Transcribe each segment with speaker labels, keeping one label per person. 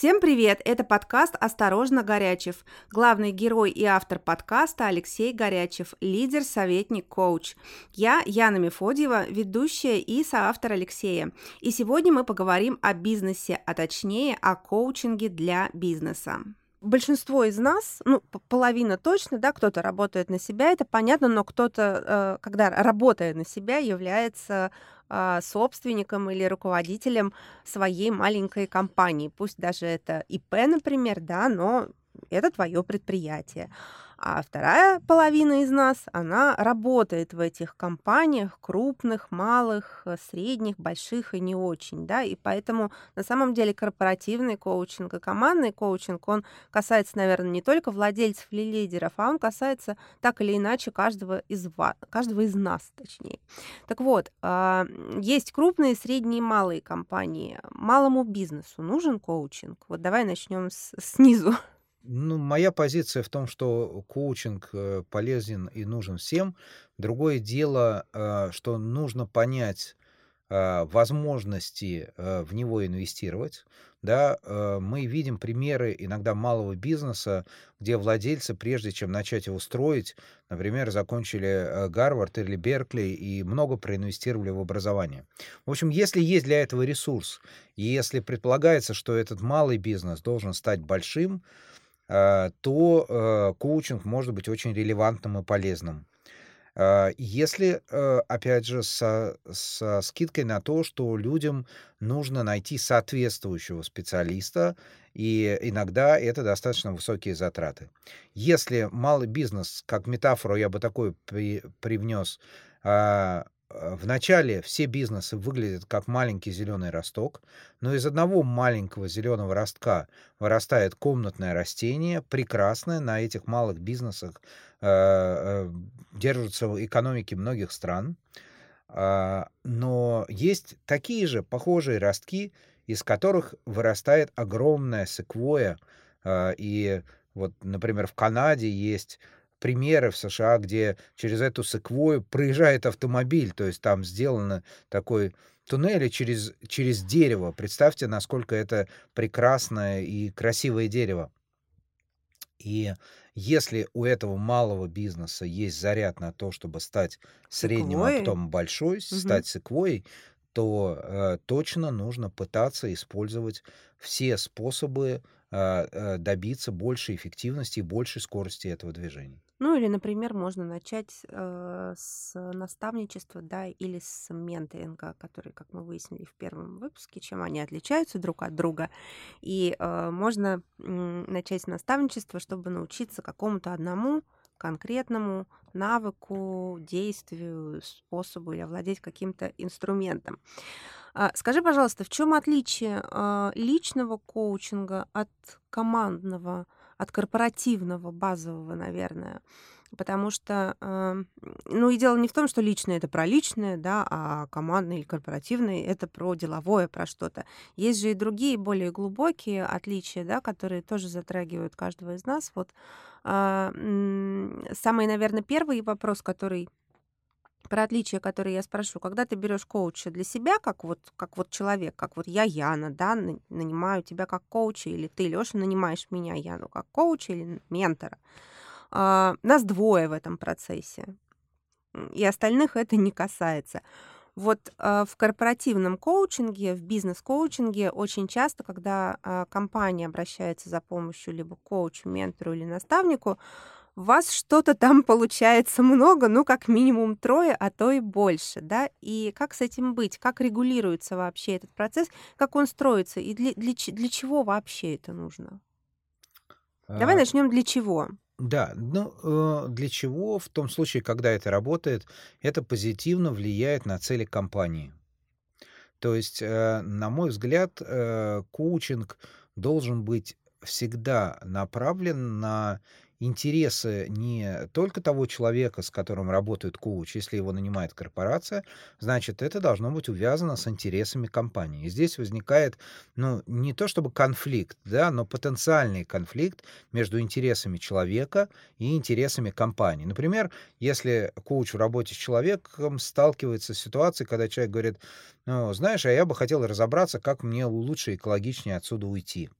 Speaker 1: Всем привет! Это подкаст «Осторожно, Горячев». Главный герой и автор подкаста Алексей Горячев, лидер, советник, коуч. Я Яна Мефодьева, ведущая и соавтор Алексея. И сегодня мы поговорим о бизнесе, а точнее о коучинге для бизнеса большинство из нас, ну, половина точно, да, кто-то работает на себя, это понятно, но кто-то, э, когда работая на себя, является а, собственником или руководителем своей маленькой компании. Пусть даже это ИП, например, да, но это твое предприятие. А вторая половина из нас, она работает в этих компаниях, крупных, малых, э, средних, больших и не очень, да, и поэтому на самом деле корпоративный коучинг и командный коучинг, он касается, наверное, не только владельцев или лидеров, а он касается так или иначе каждого из вас, каждого из нас, точнее. Так вот, а, есть крупные, средние и малые компании. Малому бизнесу нужен коучинг? Вот давай начнем с, снизу.
Speaker 2: Ну, моя позиция в том, что коучинг э, полезен и нужен всем. Другое дело, э, что нужно понять э, возможности в него инвестировать. Да, мы видим примеры иногда малого бизнеса, где владельцы, прежде чем начать его строить, например, закончили Гарвард или Беркли и много проинвестировали в образование. В общем, если есть для этого ресурс, и если предполагается, что этот малый бизнес должен стать большим, то э, коучинг может быть очень релевантным и полезным. Э, если, опять же, со, со скидкой на то, что людям нужно найти соответствующего специалиста, и иногда это достаточно высокие затраты. Если малый бизнес, как метафору я бы такой при, привнес, а, Э, вначале все бизнесы выглядят как маленький зеленый росток, но из одного маленького зеленого ростка вырастает комнатное растение, прекрасное, на этих малых бизнесах э, э, держатся экономики многих стран. Э, но есть такие же похожие ростки, из которых вырастает огромная секвоя. Э, и вот, например, в Канаде есть примеры в США, где через эту секвою проезжает автомобиль, то есть там сделано такой туннель через, через дерево. Представьте, насколько это прекрасное и красивое дерево. И если у этого малого бизнеса есть заряд на то, чтобы стать средним, а потом большой, угу. стать секвой, то э, точно нужно пытаться использовать все способы э, э, добиться большей эффективности и большей скорости этого движения.
Speaker 1: Ну или, например, можно начать э, с наставничества, да, или с менторинга, который, как мы выяснили в первом выпуске, чем они отличаются друг от друга. И э, можно э, начать с наставничества, чтобы научиться какому-то одному конкретному навыку, действию, способу или овладеть каким-то инструментом. А, скажи, пожалуйста, в чем отличие э, личного коучинга от командного? От корпоративного, базового, наверное. Потому что, э, ну и дело не в том, что личное это про личное, да, а командное или корпоративное это про деловое, про что-то. Есть же и другие более глубокие отличия, да, которые тоже затрагивают каждого из нас. Вот э, самый, наверное, первый вопрос, который про отличия, которые я спрошу, когда ты берешь коуча для себя, как вот, как вот человек, как вот я, Яна, да, нанимаю тебя как коуча, или ты, Лёша, нанимаешь меня, Яну, как коуча или ментора. А, нас двое в этом процессе, и остальных это не касается. Вот а, в корпоративном коучинге, в бизнес-коучинге очень часто, когда а, компания обращается за помощью либо коучу, ментору или наставнику, вас что-то там получается много, ну, как минимум трое, а то и больше, да, и как с этим быть, как регулируется вообще этот процесс, как он строится, и для, для, для чего вообще это нужно? Давай а... начнем для чего.
Speaker 2: Да, ну э, для чего в том случае, когда это работает, это позитивно влияет на цели компании. То есть, э, на мой взгляд, э, коучинг должен быть всегда направлен на интересы не только того человека, с которым работает коуч, если его нанимает корпорация, значит, это должно быть увязано с интересами компании. И здесь возникает, ну, не то чтобы конфликт, да, но потенциальный конфликт между интересами человека и интересами компании. Например, если коуч в работе с человеком сталкивается с ситуацией, когда человек говорит, ну, знаешь, а я бы хотел разобраться, как мне лучше экологичнее отсюда уйти.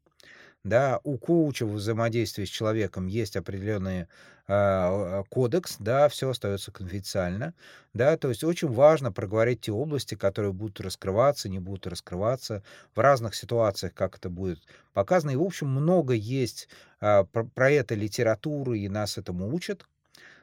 Speaker 2: Да, у коуча в взаимодействии с человеком есть определенный а, кодекс, да, все остается конфиденциально, да, то есть очень важно проговорить те области, которые будут раскрываться, не будут раскрываться в разных ситуациях, как это будет показано. И, в общем, много есть а, про, про это литературы, и нас этому учат,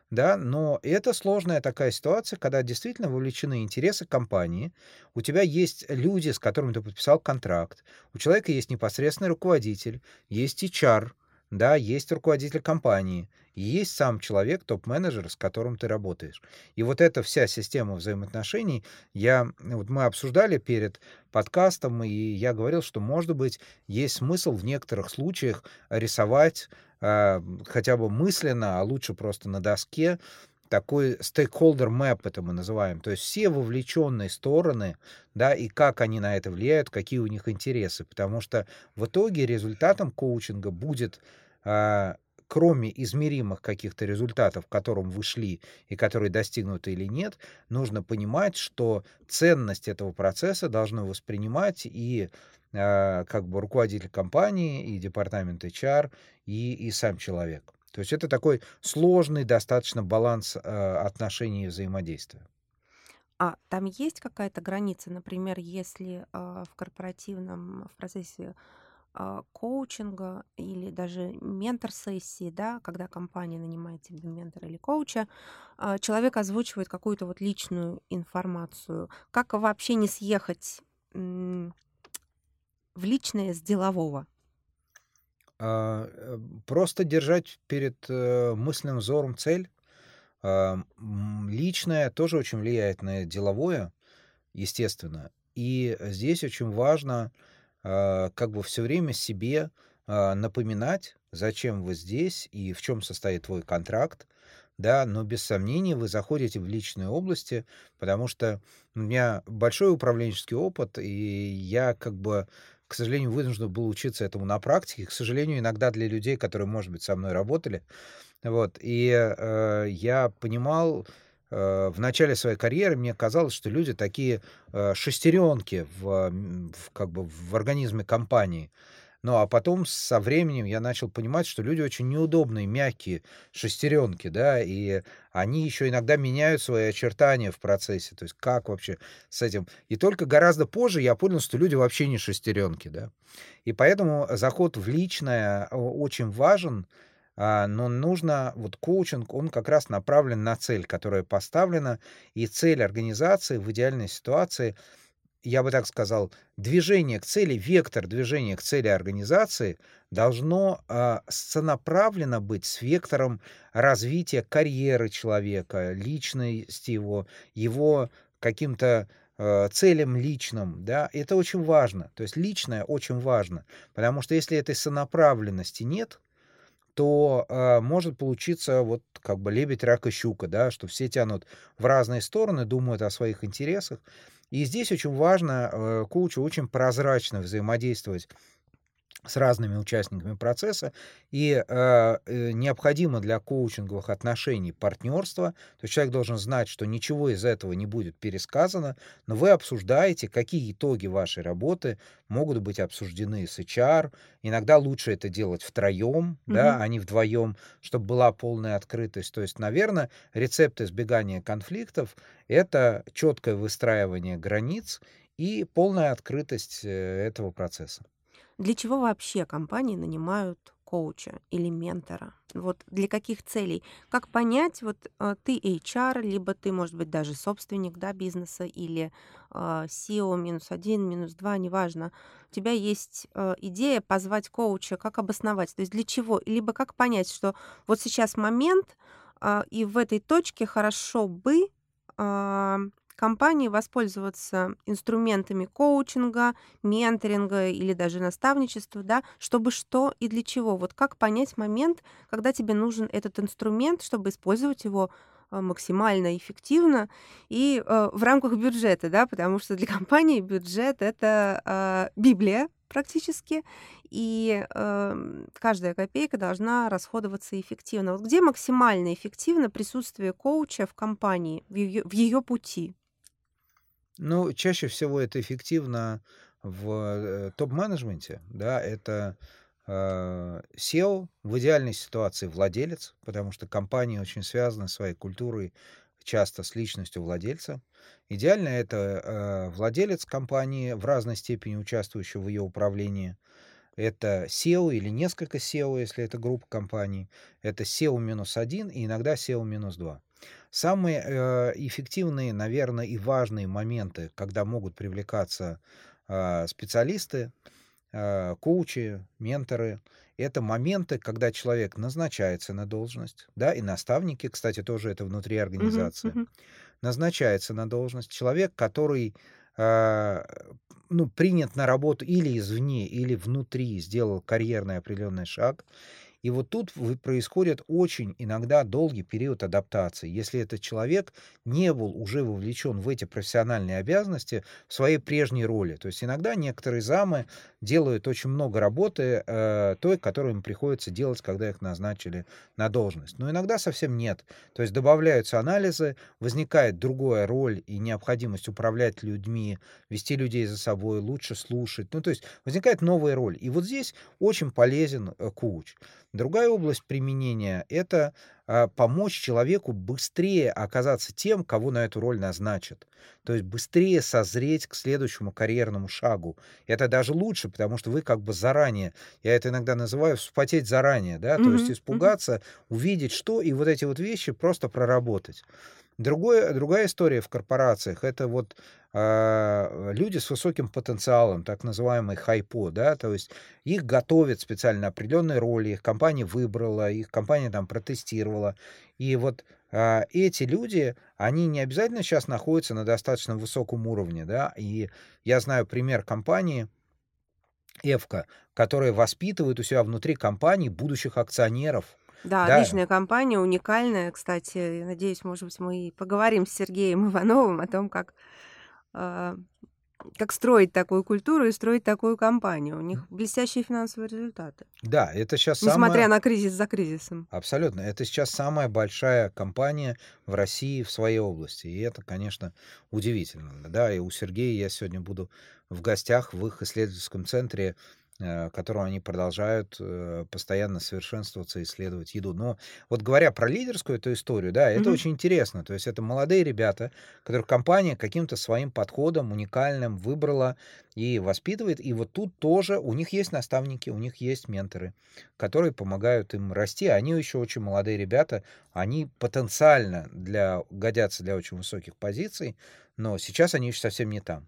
Speaker 2: да, но это сложная такая ситуация, когда действительно вовлечены интересы компании, у тебя есть люди, с которыми ты подписал контракт, у человека есть непосредственный руководитель, есть HR, да, есть руководитель компании, есть сам человек, топ-менеджер, с которым ты работаешь. И вот эта вся система взаимоотношений, я, вот мы обсуждали перед подкастом, и я говорил, что, может быть, есть смысл в некоторых случаях рисовать э, хотя бы мысленно, а лучше просто на доске, такой stakeholder map это мы называем, то есть все вовлеченные стороны, да, и как они на это влияют, какие у них интересы, потому что в итоге результатом коучинга будет а, кроме измеримых каких-то результатов, к которым вы шли и которые достигнуты или нет, нужно понимать, что ценность этого процесса должны воспринимать и э, как бы руководитель компании, и департамент HR, и, и сам человек. То есть это такой сложный достаточно баланс э, отношений и взаимодействия.
Speaker 1: А там есть какая-то граница, например, если э, в корпоративном в процессе э, коучинга или даже ментор-сессии, да, когда компания нанимает тебе ментора или коуча, э, человек озвучивает какую-то вот личную информацию. Как вообще не съехать в личное с делового?
Speaker 2: А, э, просто держать перед э, мысленным взором цель. А, личное тоже очень влияет на деловое, естественно. И здесь очень важно а, как бы все время себе напоминать, зачем вы здесь и в чем состоит твой контракт, да, но без сомнений вы заходите в личные области, потому что у меня большой управленческий опыт, и я как бы к сожалению, вынужден был учиться этому на практике. К сожалению, иногда для людей, которые, может быть, со мной работали. Вот. И э, я понимал, э, в начале своей карьеры мне казалось, что люди такие э, шестеренки в, в, как бы в организме компании. Ну, а потом со временем я начал понимать, что люди очень неудобные, мягкие шестеренки, да, и они еще иногда меняют свои очертания в процессе. То есть как вообще с этим? И только гораздо позже я понял, что люди вообще не шестеренки, да. И поэтому заход в личное очень важен, а, но нужно, вот коучинг, он как раз направлен на цель, которая поставлена, и цель организации в идеальной ситуации — я бы так сказал, движение к цели, вектор движения к цели организации должно э, сонаправлено быть с вектором развития карьеры человека, личности его, его каким-то э, целям личным, да, это очень важно. То есть личное очень важно, потому что если этой сонаправленности нет, то э, может получиться вот как бы лебедь, рак и щука, да, что все тянут в разные стороны, думают о своих интересах, и здесь очень важно э, коучу очень прозрачно взаимодействовать с разными участниками процесса, и э, э, необходимо для коучинговых отношений партнерство. То есть человек должен знать, что ничего из этого не будет пересказано, но вы обсуждаете, какие итоги вашей работы могут быть обсуждены с HR. Иногда лучше это делать втроем, mm-hmm. да, а не вдвоем, чтобы была полная открытость. То есть, наверное, рецепт избегания конфликтов — это четкое выстраивание границ и полная открытость э, этого процесса.
Speaker 1: Для чего вообще компании нанимают коуча или ментора? Вот для каких целей? Как понять, вот э, ты HR, либо ты, может быть, даже собственник да, бизнеса или э, SEO минус один, минус два, неважно. У тебя есть э, идея позвать коуча, как обосновать? То есть для чего? Либо как понять, что вот сейчас момент, э, и в этой точке хорошо бы э, компании воспользоваться инструментами коучинга, менторинга или даже наставничества, да, чтобы что и для чего. Вот как понять момент, когда тебе нужен этот инструмент, чтобы использовать его э, максимально эффективно и э, в рамках бюджета, да, потому что для компании бюджет это э, Библия практически, и э, каждая копейка должна расходоваться эффективно. Вот где максимально эффективно присутствие коуча в компании, в ее, в ее пути?
Speaker 2: Ну, чаще всего это эффективно в э, топ-менеджменте, да, это Э, SEO в идеальной ситуации владелец, потому что компании очень связаны своей культурой часто с личностью владельца. Идеально это э, владелец компании в разной степени участвующий в ее управлении. Это SEO или несколько SEO, если это группа компаний. Это SEO минус один и иногда SEO минус два. Самые э, эффективные, наверное, и важные моменты, когда могут привлекаться э, специалисты, э, коучи, менторы, это моменты, когда человек назначается на должность, да, и наставники, кстати, тоже это внутри организации,
Speaker 1: Мгм, мгм.
Speaker 2: назначается на должность. Человек, который э, ну, принят на работу или извне, или внутри, сделал карьерный определенный шаг, и вот тут происходит очень иногда долгий период адаптации. Если этот человек не был уже вовлечен в эти профессиональные обязанности в своей прежней роли. То есть иногда некоторые замы делают очень много работы э, той, которую им приходится делать, когда их назначили на должность. Но иногда совсем нет. То есть добавляются анализы, возникает другая роль и необходимость управлять людьми, вести людей за собой, лучше слушать. Ну, то есть возникает новая роль. И вот здесь очень полезен э, коуч. Другая область применения- это, а, помочь человеку быстрее оказаться тем, кого на эту роль назначат. То есть быстрее созреть к следующему карьерному шагу. Это даже лучше, потому что вы как бы заранее, я это иногда называю вспотеть заранее, да, то есть испугаться, увидеть что, и вот эти вот вещи просто проработать. Другое другая история в корпорациях- это вот, а, люди с высоким потенциалом, так называемый хайпо, да, то есть их готовят специально на определенные роли, их компания выбрала, их компания там протестировала. И вот, а, эти люди, они не обязательно щас находятся на достаточно высоком уровне, да. И я знаю пример компании "Эвка", которая воспитывает у себя внутри компании будущих акционеров.
Speaker 1: Да,
Speaker 2: Да.
Speaker 1: отличная компания, уникальная. Кстати, надеюсь, может быть, мы и поговорим с Сергеем Ивановым о том, как, а, как строить такую культуру и строить такую компанию. У них блестящие финансовые результаты.
Speaker 2: Да, это щас
Speaker 1: Несмотря
Speaker 2: самая
Speaker 1: на кризис за кризисом.
Speaker 2: Абсолютно. Это сейчас самая большая компания в России в своей области. И это, конечно, удивительно. Да, и у Сергея я сегодня буду в гостях в их исследовательском центре, которым они продолжают, э, постоянно совершенствоваться, исследовать еду. Но вот говоря про лидерскую эту историю, да, это
Speaker 1: Мгм.
Speaker 2: очень интересно. То есть это молодые ребята, которых компания каким-то своим подходом уникальным выбрала и воспитывает. И вот тут тоже у них есть наставники, у них есть менторы, которые помогают им расти. Они еще очень молодые ребята, они потенциально для годятся для очень высоких позиций, но сейчас они еще совсем не там.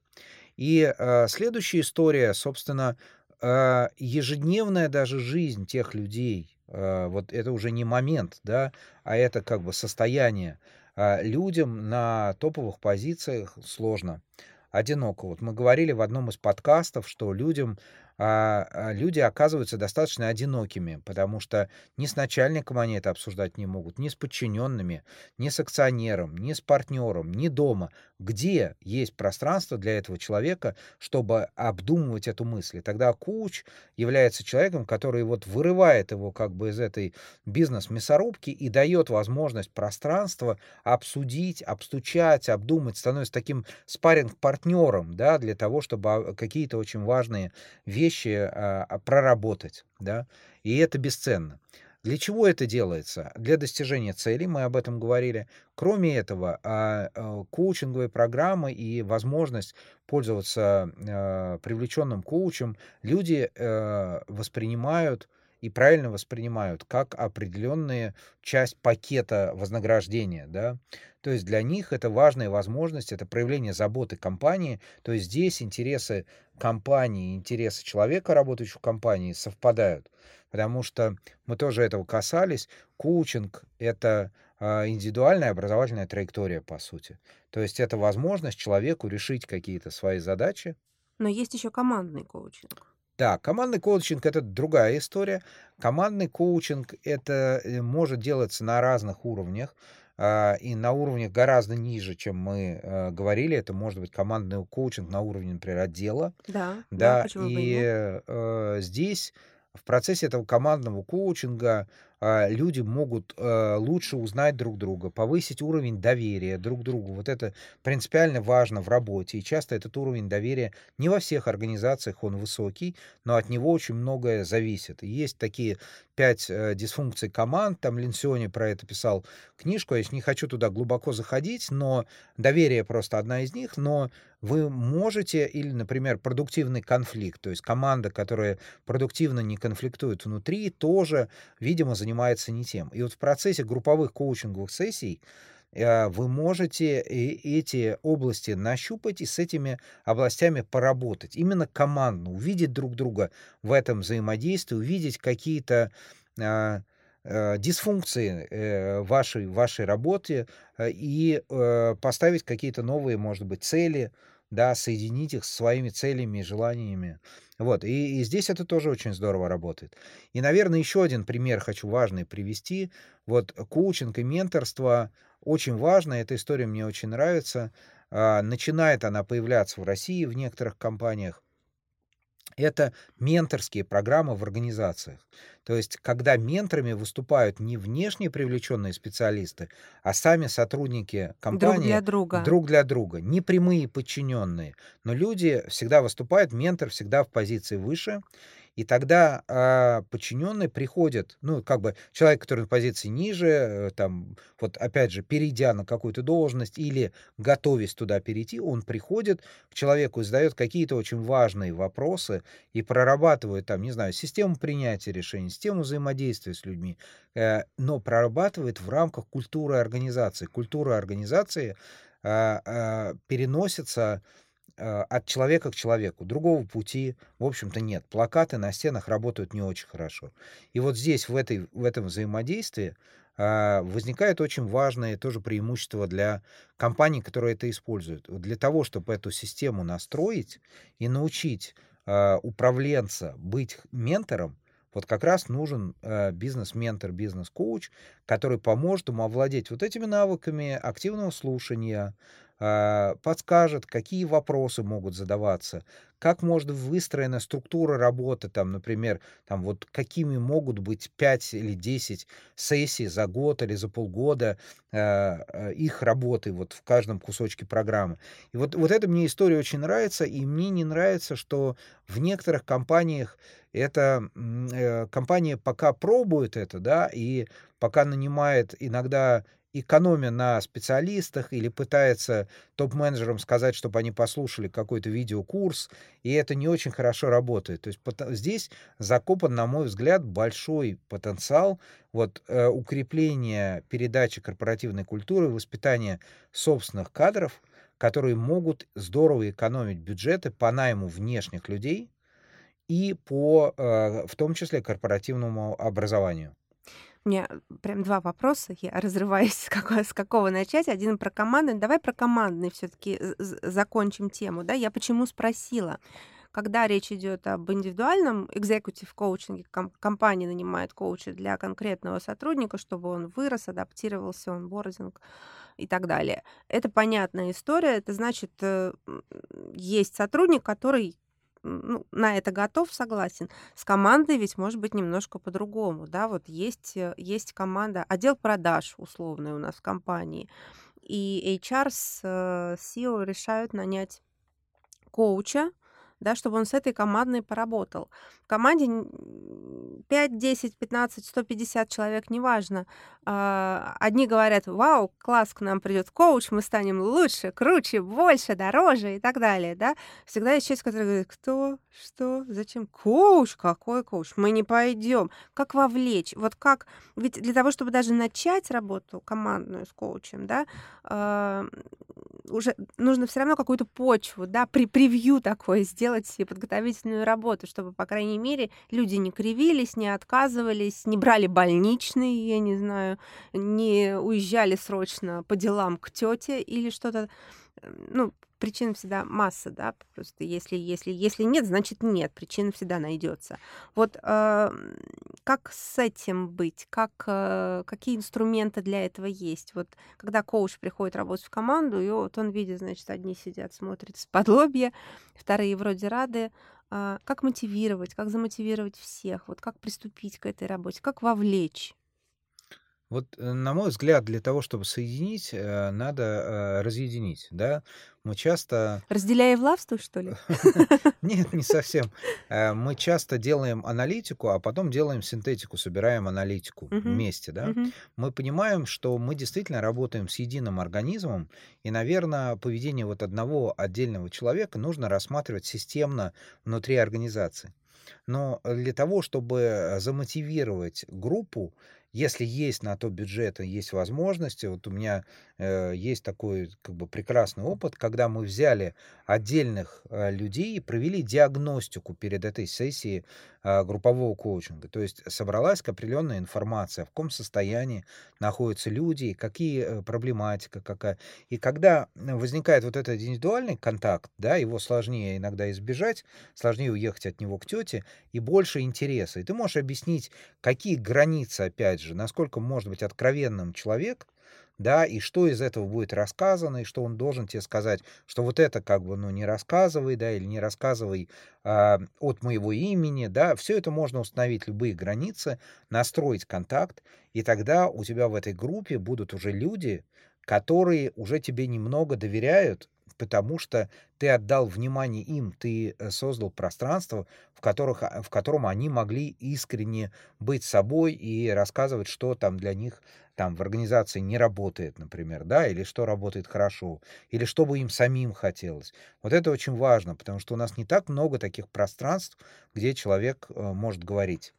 Speaker 2: И, э, следующая история, собственно, э, ежедневная даже жизнь тех людей. Э, вот это уже не момент, да, а это как бы состояние. А, людям на топовых позициях сложно, одиноко. Вот мы говорили в одном из подкастов, что людям, люди оказываются достаточно одинокими, потому что ни с начальником они это обсуждать не могут, ни с подчиненными, ни с акционером, ни с партнером, ни дома. Где есть пространство для этого человека, чтобы обдумывать эту мысль? И тогда коуч является человеком, который вот вырывает его как бы из этой бизнес-мясорубки и дает возможность пространства обсудить, обстучать, обдумать, становится таким спарринг-партнером, да, для того, чтобы, а, какие-то очень важные вещи, а, а, проработать, да. И это бесценно. Для чего это делается? Для достижения целей, мы об этом говорили. Кроме этого, а, а, коучинговые программы и возможность пользоваться, привлеченным коучем люди, э, воспринимают и правильно воспринимают как определенные часть пакета вознаграждения, да. То есть для них это важная возможность, это проявление заботы компании. То есть здесь интересы компании, интересы человека, работающего в компании, совпадают. Потому что мы тоже этого касались. Коучинг- это, а, индивидуальная образовательная траектория, по сути. То есть это возможность человеку решить какие-то свои задачи.
Speaker 1: Но есть еще командный коучинг.
Speaker 2: Да, командный коучинг- это другая история. Командный коучинг- это, э, может делаться на разных уровнях, а, и на уровнях гораздо ниже, чем мы, э, говорили. Это может быть командный коучинг на уровне, например, отдела.
Speaker 1: Да, да,
Speaker 2: Да,
Speaker 1: и
Speaker 2: э, здесь в процессе этого командного коучинга, люди могут а, лучше узнать друг друга, повысить уровень доверия друг другу. Вот это принципиально важно в работе. И часто этот уровень доверия не во всех организациях он высокий, но от него очень многое зависит. Есть такие пять э, дисфункций команд, там Линсиони про это писал книжку, я не хочу туда глубоко заходить, но доверие просто одна из них, но вы можете, или, например, продуктивный конфликт, то есть команда, которая продуктивно не конфликтует внутри, тоже, видимо, занимается не тем. И вот в процессе групповых коучинговых сессий вы можете эти области нащупать и с этими областями поработать. Именно командно, увидеть друг друга в этом взаимодействии, увидеть какие-то а, э, дисфункции э, вашей, вашей работе и поставить какие-то новые, может быть, цели, да, соединить их со своими целями и желаниями. Вот, и, и здесь это тоже очень здорово работает. И, наверное, еще один пример хочу важный привести. Вот коучинг и менторство очень важно, эта история мне очень нравится. А, начинает она появляться в России в некоторых компаниях это менторские программы в организациях. То есть, когда менторами выступают не внешне привлеченные специалисты, а сами сотрудники компании
Speaker 1: друг для друга.
Speaker 2: друг для друга, не прямые подчиненные, но люди всегда выступают, ментор всегда в позиции выше, и тогда а, подчиненные приходят, ну, как бы человек, который на позиции ниже, э, там, вот опять же, перейдя на какую-то должность или готовясь туда перейти, он приходит к человеку и задает какие-то очень важные вопросы и прорабатывает там, не знаю, систему принятия решений, систему взаимодействия с людьми, э, но прорабатывает в рамках культуры организации. Культура организации а, а, переносится Э, от человека к человеку. Другого пути, в общем-то, нет. Плакаты на стенах работают не очень хорошо. И вот здесь, в, этой, в этом взаимодействии, а, возникает очень важное тоже преимущество для компаний, которые это используют. Для того, чтобы эту систему настроить и научить а, управленца быть ментором, вот как раз нужен э, бизнес-ментор, бизнес-коуч, который поможет ему овладеть вот этими навыками активного слушания, подскажет, какие вопросы могут задаваться, как может выстроена структура работы, там, например, там, вот какими могут быть 5 или 10 сессий за год или за полгода э, их работы вот в каждом кусочке программы. И вот, вот эта мне история очень нравится, и мне не нравится, что в некоторых компаниях эта э, компания пока пробует это, да, и пока нанимает иногда экономя на специалистах или пытается топ-менеджерам сказать, чтобы они послушали какой-то видеокурс, и это не очень хорошо работает. То есть здесь закопан, на мой взгляд, большой потенциал вот, э, укрепления передачи корпоративной культуры, воспитания собственных кадров, которые могут здорово экономить бюджеты по найму внешних людей и по, э, в том числе, корпоративному образованию.
Speaker 1: Меня прям два вопроса, я разрываюсь, с какого, с какого начать. Один про командный. Давай про командный все-таки закончим тему. Да? Я почему спросила? Когда речь идет об индивидуальном экзекутив коучинге, ком- компания нанимает коуча для конкретного сотрудника, чтобы он вырос, адаптировался, он бординг и так далее. Это понятная история. Это значит, э, есть сотрудник, который ну, на это готов, согласен. С командой ведь может быть немножко по-другому, да, вот есть, э, есть команда, отдел продаж условный у нас в компании, и HR с э, SEO решают нанять коуча, да, чтобы он с этой командой поработал. В команде 5, 10, 15, 150 человек, неважно. А, одни говорят, вау, класс, к нам придет коуч, мы станем лучше, круче, больше, дороже и так далее, да. Всегда есть часть, которая говорит, кто, что, зачем, коуч, какой коуч, мы не пойдем. Как вовлечь? Вот как, ведь для того, чтобы даже начать работу командную с коучем, да, а, уже нужно все равно какую-то почву, да, при превью такое сделать себе подготовительную работу, чтобы, по крайней мере, люди не кривились, не отказывались, не брали больничные, я не знаю, не уезжали срочно по делам к тете или что-то, ну, причин всегда масса, да, просто если, если, если нет, значит нет, причина всегда найдется. Вот э, как с этим быть, как, э, какие инструменты для этого есть? Вот когда коуч приходит работать в команду, и вот он видит, значит, одни сидят, смотрят с подлобья, вторые вроде рады, э, как мотивировать, как замотивировать всех, вот как приступить к этой работе, как вовлечь?
Speaker 2: Вот, э, на мой взгляд, для того, чтобы соединить, э, надо, э, разъединить, да. Мы часто
Speaker 1: Разделяй и властвуй, что ли?
Speaker 2: Нет, не совсем. Мы часто делаем аналитику, а потом делаем синтетику, собираем аналитику вместе, да. Мы понимаем, что мы действительно работаем с единым организмом, и, наверно, поведение вот одного отдельного человека нужно рассматривать системно внутри организации. Но для того, чтобы замотивировать группу, если есть на то бюджет есть возможности, вот у меня, есть такой как бы прекрасный опыт, когда мы взяли отдельных, э, людей и провели диагностику перед этой сессией, а, группового коучинга. То есть собралась определенная информация, в каком состоянии находятся люди, какие, э, проблематика какая. И когда возникает вот этот индивидуальный контакт, да, его сложнее иногда избежать, сложнее уехать от него к тете, и больше интереса. И ты можешь объяснить, какие границы, опять же, насколько может быть откровенным человек, да, и что из этого будет рассказано, и что он должен те сказать, что вот это как бы, ну, не рассказывай, да, или не рассказывай, а, от моего имени, да. Всё это можно установить, любые границы, настроить контакт, и тогда у тебя в этой группе будут уже люди, которые уже тебе немного доверяют, потому что ты отдал внимание им, ты, э, создал пространство, в которых а, в котором они могли искренне быть собой и рассказывать, что там для них там в организации не работает, например, да, или что работает хорошо, или что бы им самим хотелось. Вот это очень важно, потому что у нас не так много таких пространств, где человек, э, может говорить.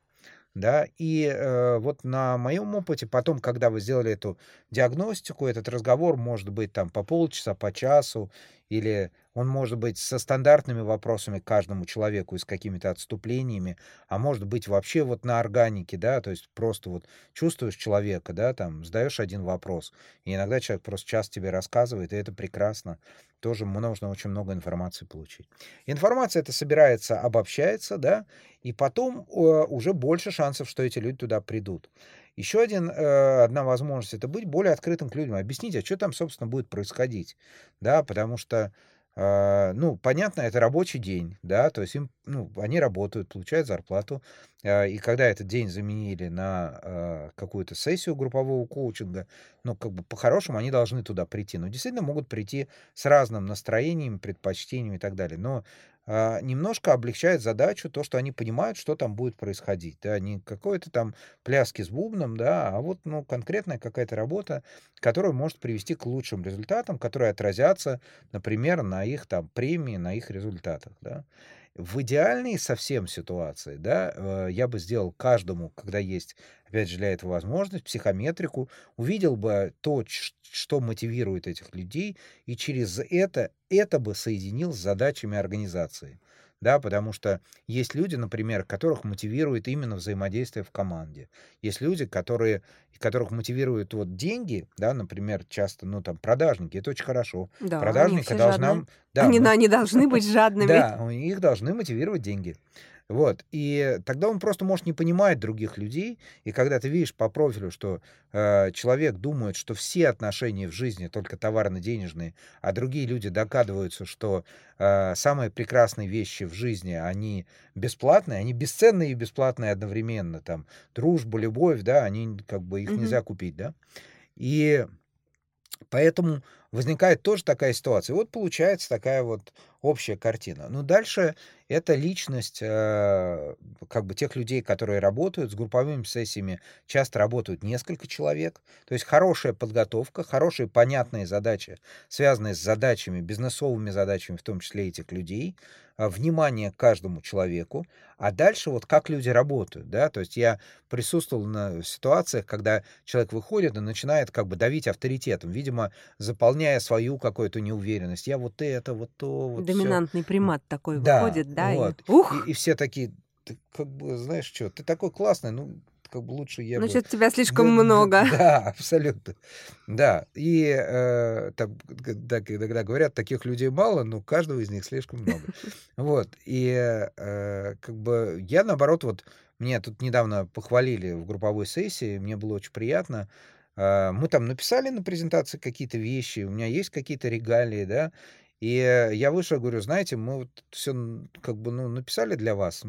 Speaker 2: Да, и, э, вот на моем опыте потом, когда вы сделали эту диагностику, этот разговор может быть там по полчаса, по часу, или он может быть со стандартными вопросами к каждому человеку и с какими-то отступлениями, а может быть вообще вот на органике, да, то есть просто вот чувствуешь человека, да, там, задаешь один вопрос, и иногда человек просто час тебе рассказывает, и это прекрасно. Тоже можно очень много информации получить. Информация эта собирается, обобщается, да, и потом, э, уже больше шансов, что эти люди туда придут. Еще один, э, одна возможность- это быть более открытым к людям, объяснить, а чё там, собственно, будет происходить, да. Потому что, а, ну, понятно, это рабочий день, да, то есть им, ну, они работают, получают зарплату. А, и когда этот день заменили на, какую-то сессию группового коучинга, ну, как бы по-хорошему они должны туда прийти. Но действительно могут прийти с разным настроением, предпочтением и так далее. Но, немножко облегчает задачу то, что они понимают, что там будет происходить. Да, не какое-то там пляски с бубном, да, а вот, ну, конкретная какая-то работа, которая может привести к лучшим результатам, которые отразятся, например, на их там премии, на их результатах, да. В идеальной совсем ситуации, да, э, я бы сделал каждому, когда есть, опять же, для этого возможность, психометрику, увидел бы то, чт что мотивирует этих людей, и через это это бы соединил с задачами организации. Да, потому что есть люди, например, которых мотивирует именно взаимодействие в команде. Есть люди, которые которых мотивируют вот деньги, да, например, часто, ну, там продажники- это очень хорошо.
Speaker 1: Да,
Speaker 2: Продажника должна
Speaker 1: жадные.
Speaker 2: да,
Speaker 1: Они
Speaker 2: мы
Speaker 1: они должны быть жадными.
Speaker 2: Да, у них должны мотивировать деньги. Вот, и тогда он просто может не понимать других людей. И когда ты видишь по профилю, что, э, человек думает, что все отношения в жизни только товарно-денежные, а другие люди догадываются, что, э, самые прекрасные вещи в жизни, они бесплатные, они бесценные и бесплатные одновременно. Там дружба, любовь, да, они как бы их
Speaker 1: Мгм.
Speaker 2: нельзя купить, да. И поэтому возникает тоже такая ситуация. Вот получается такая вот общая картина. Но дальше это личность, э, как бы тех людей, которые работают. С групповыми сессиями часто работают несколько человек. То есть хорошая подготовка, хорошие понятные задачи, связанные с задачами, бизнесовыми задачами, в том числе этих людей, внимание к каждому человеку. А дальше вот как люди работают, да. То есть я присутствовал на ситуациях, когда человек выходит и начинает как бы давить авторитетом, видимо, заполняя свою какую-то неуверенность. Я вот это, вот то, вот всё.
Speaker 1: Доминантный примат такой
Speaker 2: Да,
Speaker 1: выходит, да, и
Speaker 2: вот.
Speaker 1: ух!
Speaker 2: И и все такие: "Ты как бы знаешь чё, ты такой классный, ну, как бы лучше я
Speaker 1: Ну,
Speaker 2: бы"
Speaker 1: тебя слишком
Speaker 2: д
Speaker 1: много.
Speaker 2: да, абсолютно. Да, и, э, там, да, когда говорят: "Таких людей мало", но каждого из них слишком много. Вот, и, э, как бы я, наоборот, вот меня тут недавно похвалили в групповой сессии, мне было очень приятно. А, мы там написали на презентации какие-то вещи, у меня есть какие-то регалии, да, И э, я вышел говорю: "Знаете, мы вот всё как бы, ну, написали для вас,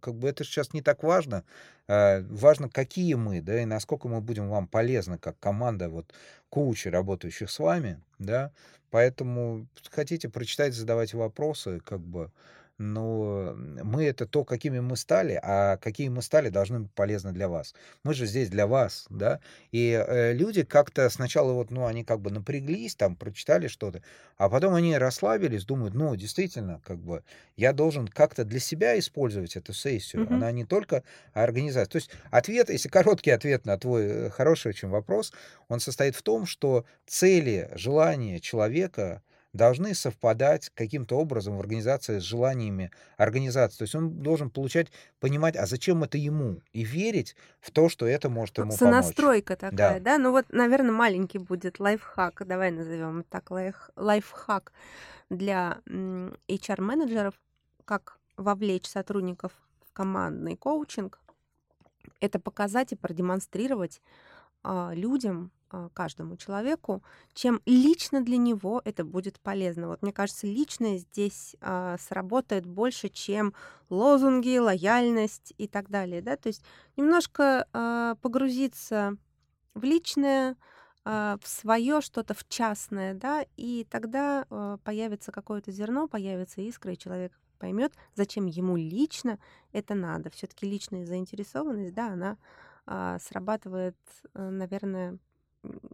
Speaker 2: как бы это сейчас не так важно. А, важно, какие мы, да, и насколько мы будем вам полезны как команда вот коучей, работающих с вами, да. Поэтому хотите, прочитайте, задавайте вопросы, как бы. Но мы- это то, какими мы стали, а какие мы стали, должны быть полезны для вас. Мы же здесь для вас, да. И, э, люди как-то сначала вот, ну, они как бы напряглись, там прочитали что-то, а потом они расслабились, думают: "Ну, действительно, как бы я должен как-то для себя использовать эту сессию.
Speaker 1: Мгм.
Speaker 2: Она не только организация". То есть ответ, если короткий ответ на твой, э, хороший очень вопрос, он состоит в том, что цели, желания человека должны совпадать каким-то образом в организации с желаниями организации. То есть он должен получать, понимать, а зачем это ему, и верить в то, что это может ему помочь.
Speaker 1: сонастройка такая,
Speaker 2: Да.
Speaker 1: да? Ну вот, наверно, маленький будет лайфхак, давай назовем так, лайх лайфхак для, HR-менеджеров, как вовлечь сотрудников в командный коучинг. Это показать и продемонстрировать, людям, а, каждому человеку, чем лично для него это будет полезно. Вот мне кажется, личное здесь, а, сработает больше, чем лозунги, лояльность и так далее, да. То есть немножко, а, погрузиться в личное, а, в своё что-то, в частное, да, и тогда, а, появится какое-то зерно, появится искра, и человек поймёт, зачем ему лично это надо. Всё-таки личная заинтересованность, да, она, а, срабатывает, э, наверное,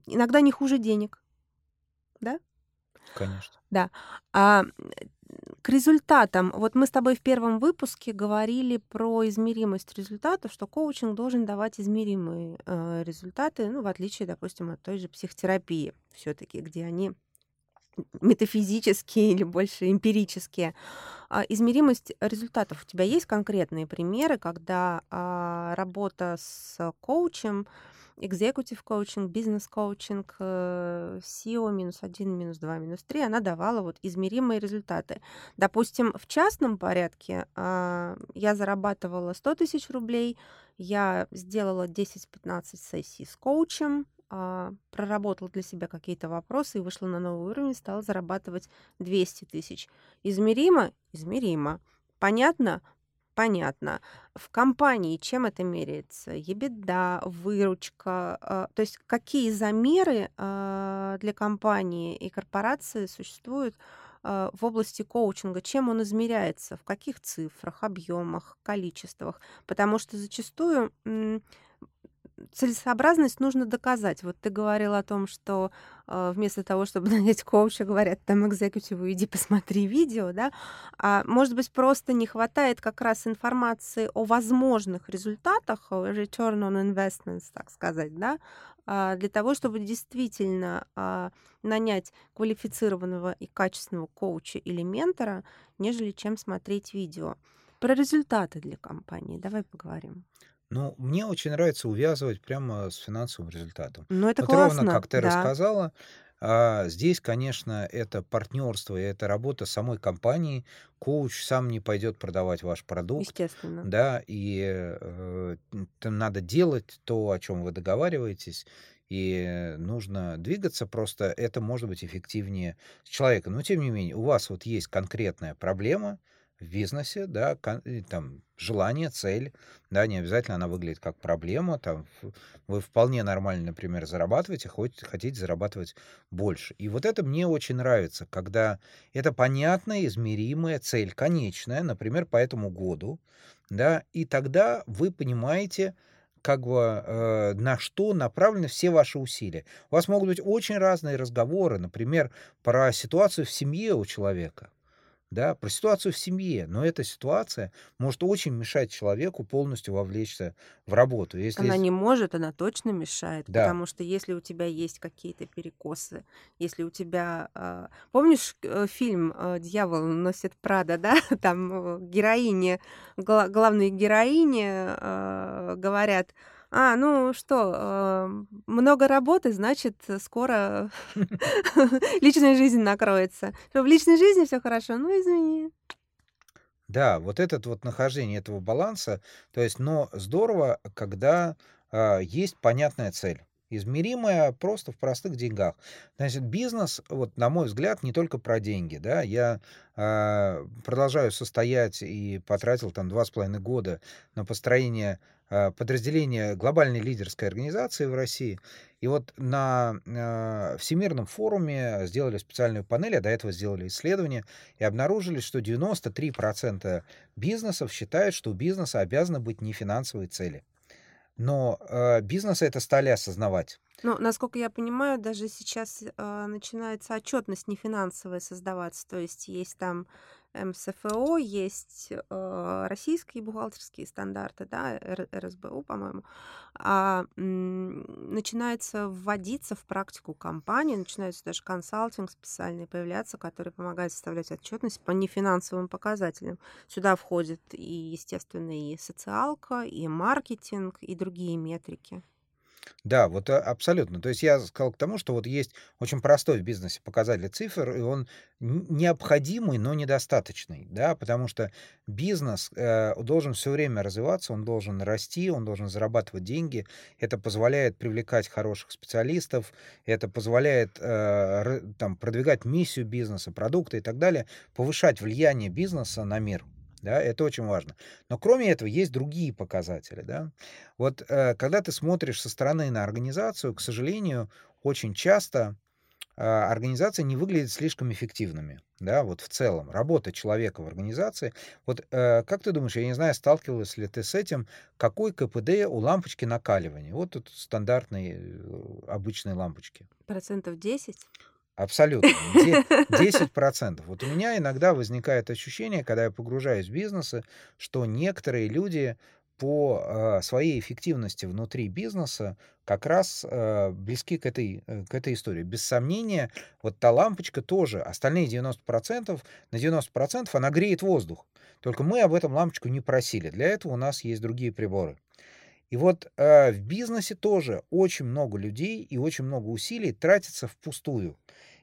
Speaker 1: иногда не хуже денег. Да?
Speaker 2: Конечно.
Speaker 1: Да. А, к результатам. Вот мы с тобой в первом выпуске говорили про измеримость результатов, что коучинг должен давать измеримые, э, результаты, ну, в отличие, допустим, от той же психотерапии всё-таки, где они метафизические или больше эмпирические. А измеримость результатов. У тебя есть конкретные примеры, когда, а, работа с коучем, executive коучинг, бизнес-коучинг, э, SEO -1, -2, -3, она давала вот измеримые результаты? Допустим, в частном порядке, а, я зарабатывала 100 тысяч рублей, я сделала 10-15 сессий с коучем, проработала для себя какие-то вопросы и вышла на новый уровень, стала зарабатывать 200 тысяч. Измеримо? Измеримо. Понятно? Понятно. В компании чем это меряется? EBITDA, выручка, а, то есть какие замеры, а, для компании и корпорации существуют, а, в области коучинга? Чем он измеряется? В каких цифрах, объёмах, количествах? Потому что зачастую, целесообразность нужно доказать. Вот ты говорил о том, что, а, вместо того, чтобы нанять коуча, говорят там экзекутиву: "Иди посмотри видео", да. А может быть, просто не хватает как раз информации о возможных результатах, return on investments, так сказать, да, а, для того, чтобы действительно, а, нанять квалифицированного и качественного коуча или ментора, нежели чем смотреть видео. Про результаты для компании давай поговорим.
Speaker 2: Ну, мне очень нравится увязывать прямо с финансовым результатом.
Speaker 1: Ну, это
Speaker 2: Вот ровно
Speaker 1: классно,
Speaker 2: как ты
Speaker 1: да.
Speaker 2: рассказала, а, здесь, конечно, это партнёрство и это работа самой компании. Коуч сам не пойдёт продавать ваш продукт,
Speaker 1: Естественно.
Speaker 2: да, и, э, надо делать то, о чём вы договариваетесь, и нужно двигаться. Просто это может быть эффективнее с человеком. Но тем не менее, у вас вот есть конкретная проблема в бизнесе, да, там желание, цель, да, не обязательно она выглядит как проблема, там вы вполне нормально, например, зарабатываете, хоть хотите зарабатывать больше. И вот это мне очень нравится, когда это понятная, измеримая цель, конечная, например, по этому году, да, и тогда вы понимаете, как бы, э, на что направлены все ваши усилия. У вас могут быть очень разные разговоры, например, про ситуацию в семье у человека, да, про ситуацию в семье, но эта ситуация может очень мешать человеку полностью вовлечься в работу. Если
Speaker 1: Она
Speaker 2: есть
Speaker 1: не может, она точно мешает,
Speaker 2: Да.
Speaker 1: потому что если у тебя есть какие-то перекосы, если у тебя, а Помнишь, э, фильм, э, "Дьявол носит Прада", да? Там, э, героине, гла главной героине, говорят: "А, ну что, а, много работы, значит, скоро личная жизнь накроется. В личной жизни всё хорошо? Ну, извини".
Speaker 2: Да, вот этот вот нахождение этого баланса, то есть, но здорово, когда, а, есть понятная цель. измеримое просто в простых деньгах. Значит, бизнес, вот на мой взгляд, не только про деньги, да, я э, продолжаю состоять и потратил там два с половиной года на построение э, подразделения глобальной лидерской организации в России. И вот на э, Всемирном форуме сделали специальную панель, а до этого сделали исследование, и обнаружили, что 93% бизнесов считают, что у бизнеса обязаны быть не финансовые цели. Но э, бизнесы это стали осознавать.
Speaker 1: Ну, насколько я понимаю, даже сейчас э, начинается отчетность нефинансовая создаваться. То есть есть там МСФО, есть э, российские бухгалтерские стандарты, да, РСБУ, по-моему. А, начинается вводиться в практику компании, начинается даже консалтинг специальный появляться, который помогает составлять отчетность по нефинансовым показателям. Сюда входит и, естественно, и социалка, и маркетинг, и другие метрики.
Speaker 2: Да, вот а, абсолютно. То есть я сказал к тому, что вот есть очень простой в бизнесе показатель цифр, и он необходимый, но недостаточный, да, потому что бизнес э, должен все время развиваться, он должен расти, он должен зарабатывать деньги. Это позволяет привлекать хороших специалистов, это позволяет э, там, продвигать миссию бизнеса, продукты и так далее, повышать влияние бизнеса на мир да, это очень важно. Но кроме этого есть другие показатели, да. Вот э, когда ты смотришь со стороны на организацию, к сожалению, очень часто э, организации не выглядят слишком эффективными, да, вот в целом, работа человека в организации. Вот э, как ты думаешь, я не знаю, сталкивалась ли ты с этим, какой КПД у лампочки накаливания? Вот тут стандартные обычные лампочки.
Speaker 1: Процентов 10?
Speaker 2: Абсолютно. 10%. Вот у меня иногда возникает ощущение, когда я погружаюсь в бизнесы, что некоторые люди по э, своей эффективности внутри бизнеса как раз э, близки к этой, э, к этой истории. Без сомнения, вот та лампочка тоже, остальные 90%, на 90% она греет воздух. Только мы об этом лампочку не просили. Для этого у нас есть другие приборы. И вот э, в бизнесе тоже очень много людей и очень много усилий тратится впустую.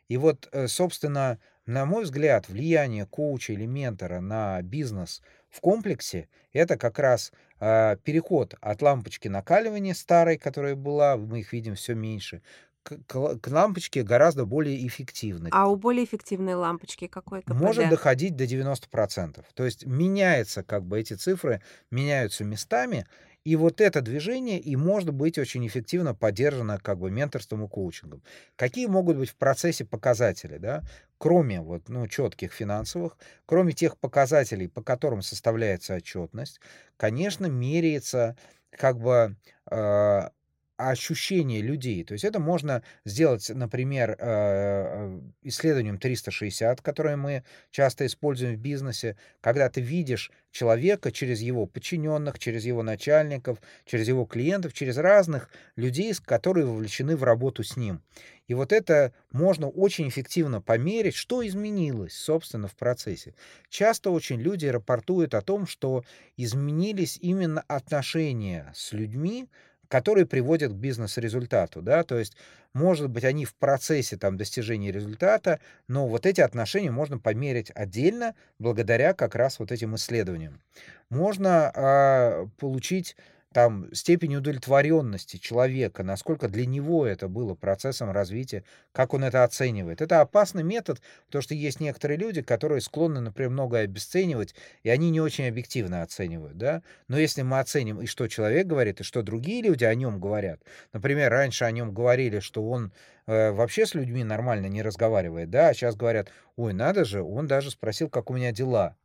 Speaker 2: И вот, э, собственно, на мой взгляд, влияние коуча или ментора на бизнес в комплексе это как раз э, переход от лампочки накаливания старой, которая была, мы их видим все меньше, к, к, к лампочке гораздо более эффективной.
Speaker 1: А у более эффективной лампочки какой КПД?
Speaker 2: Может доходить до 90%. То есть меняется, как бы эти цифры меняются местами, и вот это движение и может быть очень эффективно поддержано как бы менторством и коучингом. Какие могут быть в процессе показатели, да? Кроме вот, ну, четких финансовых, кроме тех показателей, по которым составляется отчетность, конечно, меряется как бы э, ощущение людей. То есть это можно сделать, например, э, исследованием 360, которое мы часто используем в бизнесе, когда ты видишь человека через его подчиненных, через его начальников, через его клиентов, через разных людей, которые вовлечены в работу с ним. И вот это можно очень эффективно померить, что изменилось, собственно, в процессе. Часто очень люди рапортуют о том, что изменились именно отношения с людьми, которые приводят к бизнес-результату, да, то есть, может быть, они в процессе там достижения результата, но вот эти отношения можно померить отдельно благодаря как раз вот этим исследованиям. Можно э, получить там степень удовлетворенности человека, насколько для него это было процессом развития, как он это оценивает. Это опасный метод, потому что есть некоторые люди, которые склонны, например, многое обесценивать, и они не очень объективно оценивают, да. Но если мы оценим и что человек говорит, и что другие люди о нем говорят, например, раньше о нем говорили, что он э, вообще с людьми нормально не разговаривает, да, а сейчас говорят, ой, надо же, он даже спросил, как у меня дела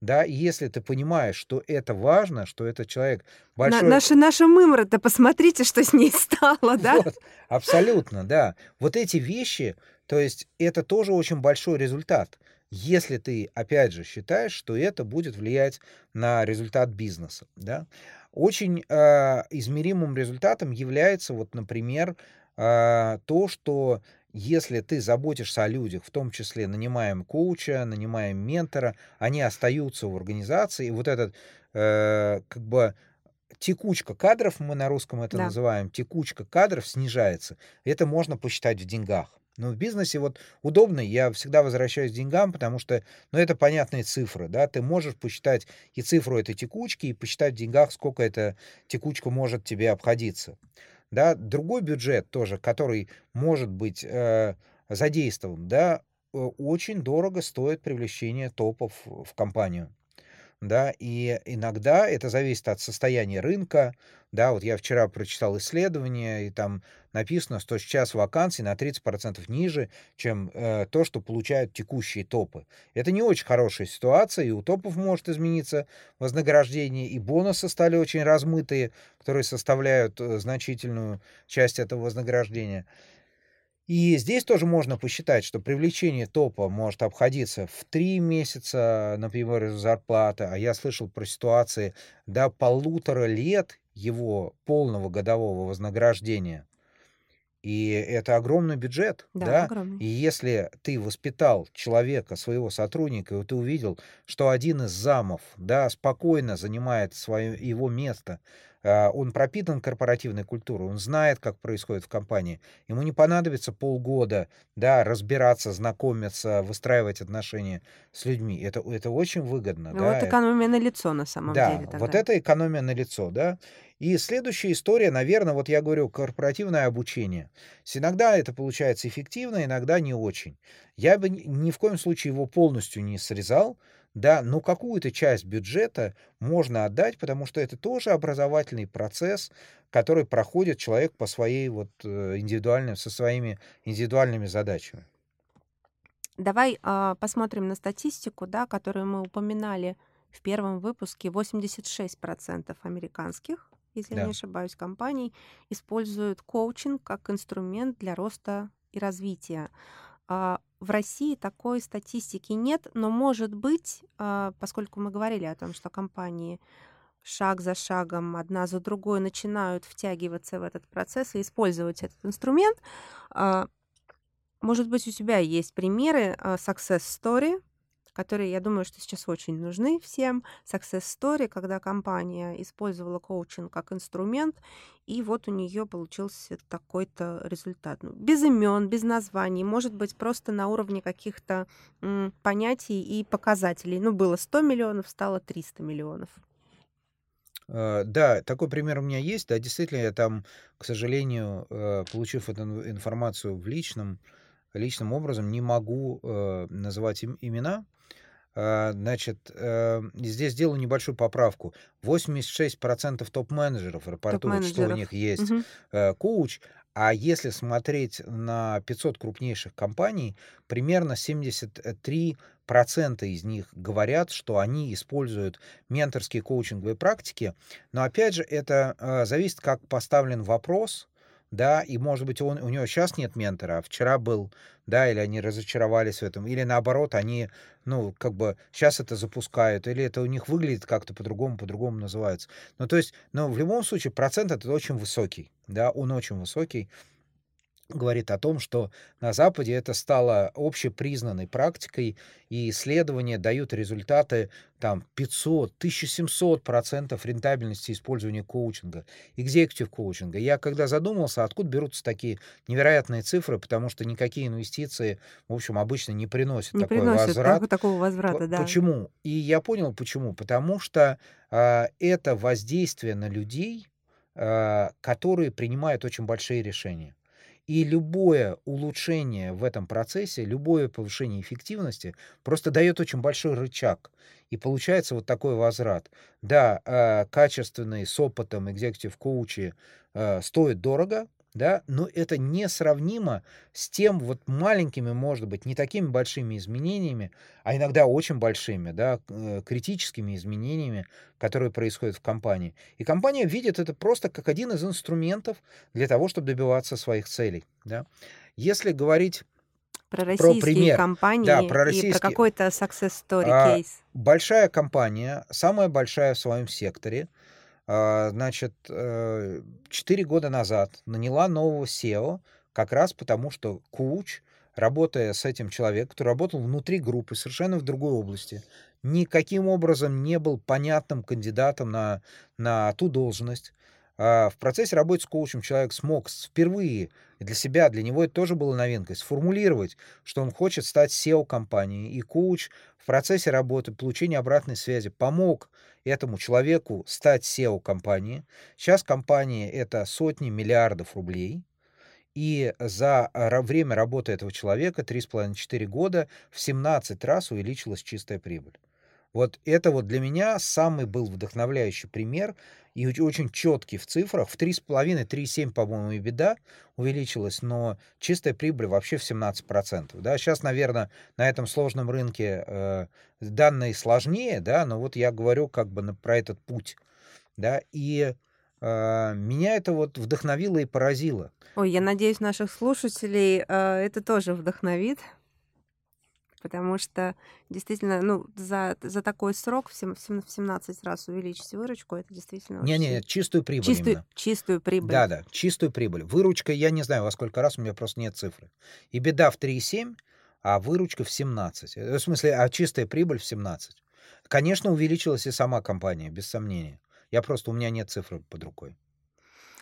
Speaker 2: да, и если ты понимаешь, что это важно, что этот человек большой... На,
Speaker 1: наша, наша мымра-то, посмотрите, что с ней стало, да?
Speaker 2: Вот, абсолютно, да. Вот эти вещи, то есть это тоже очень большой результат, если ты, опять же, считаешь, что это будет влиять на результат бизнеса, да. Очень э, измеримым результатом является, вот, например, э, то, что если ты заботишься о людях, в том числе нанимаем коуча, нанимаем ментора, они остаются в организации, и вот этот э, как бы текучка кадров, мы на русском это да. называем, текучка кадров снижается. Это можно посчитать в деньгах. Но в бизнесе вот удобно, я всегда возвращаюсь к деньгам, потому что, ну, это понятные цифры, да, ты можешь посчитать и цифру этой текучки, и посчитать в деньгах, сколько эта текучка может тебе обходиться. Да, другой бюджет тоже, который может быть э, задействован, да, очень дорого стоит привлечение топов в компанию да, и иногда это зависит от состояния рынка, да, вот я вчера прочитал исследование, и там написано, что сейчас вакансий на 30% ниже, чем э, то, что получают текущие топы. Это не очень хорошая ситуация, и у топов может измениться вознаграждение, и бонусы стали очень размытые, которые составляют э, значительную часть этого вознаграждения. И здесь тоже можно посчитать, что привлечение топа может обходиться в три месяца, например, зарплаты, а я слышал про ситуации до полутора лет его полного годового вознаграждения. И это огромный бюджет,
Speaker 1: Да,
Speaker 2: да?
Speaker 1: огромный.
Speaker 2: И если ты воспитал человека, своего сотрудника, и ты увидел, что один из замов, да, спокойно занимает свое, его место, он пропитан корпоративной культурой, он знает, как происходит в компании. Ему не понадобится полгода, да, разбираться, знакомиться, выстраивать отношения с людьми. Это, это очень выгодно,
Speaker 1: Ну,
Speaker 2: да.
Speaker 1: вот экономия на лицо на самом
Speaker 2: Да,
Speaker 1: деле
Speaker 2: вот
Speaker 1: тогда.
Speaker 2: это экономия на лицо, да. И следующая история, наверное, вот я говорю, корпоративное обучение. Иногда это получается эффективно, иногда не очень. Я бы ни в коем случае его полностью не срезал, да, но какую-то часть бюджета можно отдать, потому что это тоже образовательный процесс, который проходит человек по своей вот, э, индивидуальным со своими индивидуальными задачами.
Speaker 1: Давай, а, посмотрим на статистику, да, которую мы упоминали в первом выпуске. 86% американских, если я не
Speaker 2: Да.
Speaker 1: ошибаюсь, компаний используют коучинг как инструмент для роста и развития. А, в России такой статистики нет, но, может быть, а, поскольку мы говорили о том, что компании шаг за шагом, одна за другой начинают втягиваться в этот процесс и использовать этот инструмент, а, может быть, у тебя есть примеры, а, success story, которые, я думаю, что сейчас очень нужны всем. Success story, когда компания использовала коучинг как инструмент, и вот у нее получился такой-то результат. Ну, без имен, без названий, может быть, просто на уровне каких-то м, понятий и показателей. Ну, было 100 миллионов, стало 300 миллионов.
Speaker 2: Э, да, такой пример у меня есть. Да, действительно, я там, к сожалению, э, получив эту ин информацию в личном личным образом, не могу, э, называть им имена. А, значит, э, здесь сделаю небольшую поправку. 86% топ-менеджеров рапортуют, что у них есть,
Speaker 1: Мгм.
Speaker 2: э, коуч. А если смотреть на 500 крупнейших компаний, примерно 73% из них говорят, что они используют менторские коучинговые практики. Но опять же, это, э, зависит, как поставлен вопрос, да, и, может быть, он у него щас нет ментора, а вчера был, да, или они разочаровались в этом, или наоборот, они, ну, как бы щас это запускают, или это у них выглядит как-то по-другому, по-другому называется. Ну, то есть, но в любом случае процент этот очень высокий, да, он очень высокий. Говорит о том, что на Западе это стало общепризнанной практикой, и исследования дают результаты там 500, 1700% рентабельности использования коучинга, executive коучинга. Я когда задумался, откуда берутся такие невероятные цифры, потому что никакие инвестиции, в общем, обычно не приносят
Speaker 1: Не
Speaker 2: такой
Speaker 1: приносит
Speaker 2: возврат.
Speaker 1: тако такого возврата, да.
Speaker 2: почему? И я понял почему. Потому что, а, это воздействие на людей, а, которые принимают очень большие решения. И любое улучшение в этом процессе, любое повышение эффективности просто дает очень большой рычаг. И получается вот такой возврат. Да, а, качественные, с опытом executive коучи, а, стоят дорого, да, но это несравнимо с тем вот маленькими, может быть, не такими большими изменениями, а иногда очень большими, да, э, критическими изменениями, которые происходят в компании. И компания видит это просто как один из инструментов для того, чтобы добиваться своих целей, да. Если говорить
Speaker 1: Про
Speaker 2: про
Speaker 1: российские
Speaker 2: пример, да,
Speaker 1: компании
Speaker 2: про
Speaker 1: и про
Speaker 2: российские
Speaker 1: какой-то success story
Speaker 2: а,
Speaker 1: кейс.
Speaker 2: большая компания, самая большая в своем секторе, значит, э, 4 года назад наняла нового SEO как раз потому, что коуч, работая с этим человеком, который работал внутри группы, совершенно в другой области, никаким образом не был понятным кандидатом на на ту должность. А, в процессе работы с коучем человек смог впервые для себя, для него это тоже было новинкой, сформулировать, что он хочет стать SEO компании. И коуч в процессе работы, получения обратной связи помог этому человеку стать SEO компании. Сейчас компания это сотни миллиардов рублей. И за время работы этого человека, 3,5-4 года, в 17 раз увеличилась чистая прибыль. Вот это вот для меня самый был вдохновляющий пример и очень четкий в цифрах. В 3,5-3,7, по-моему, и беда увеличилась, но чистая прибыль вообще в 17%. Да? Сейчас, наверное, на этом сложном рынке э, данные сложнее, да, но вот я говорю как бы про этот путь. Да? И э, меня это вот вдохновило и поразило.
Speaker 1: Ой, я надеюсь, наших слушателей э, это тоже вдохновит потому что действительно, ну, за, за такой срок в 17 раз увеличить выручку, это действительно...
Speaker 2: Не-не, чистую прибыль
Speaker 1: чистую,
Speaker 2: именно.
Speaker 1: Чистую прибыль.
Speaker 2: Да-да, чистую прибыль. Выручка, я не знаю, во сколько раз, у меня просто нет цифры. И беда в 3,7, а выручка в 17. Э, в смысле, а чистая прибыль в 17. Конечно, увеличилась и сама компания, без сомнения. Я просто, у меня нет цифры под рукой.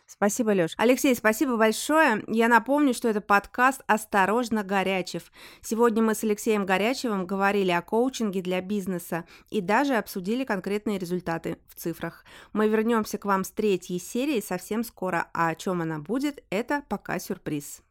Speaker 1: Спасибо, Лёш. Алексей, спасибо большое. Я напомню, что это подкаст «Осторожно, Горячев». Сегодня мы с Алексеем Горячевым говорили о коучинге для бизнеса и даже обсудили конкретные результаты в цифрах. Мы вернемся к вам с третьей серии совсем скоро, а о чем она будет, это пока сюрприз.